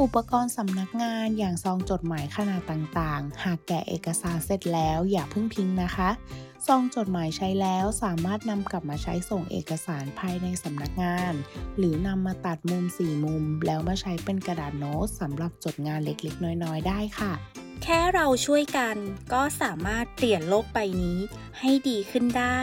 อุปกรณ์สำนักงานอย่างซองจดหมายขนาดต่างๆ หากแกะเอกสารเสร็จแล้วอย่าเพิ่งทิ้งนะคะ ซองจดหมายใช้แล้วสามารถนำกลับมาใช้ส่งเอกสารภายในสำนักงาน หรือนำมาตัดมุมสี่มุม แล้วมาใช้เป็นกระดาษโน้ตสำหรับจดงานเล็กๆ น้อยๆ ได้ค่ะ แค่เราช่วยกันก็สามารถเปลี่ยนโลกใบนี้ให้ดีขึ้นได้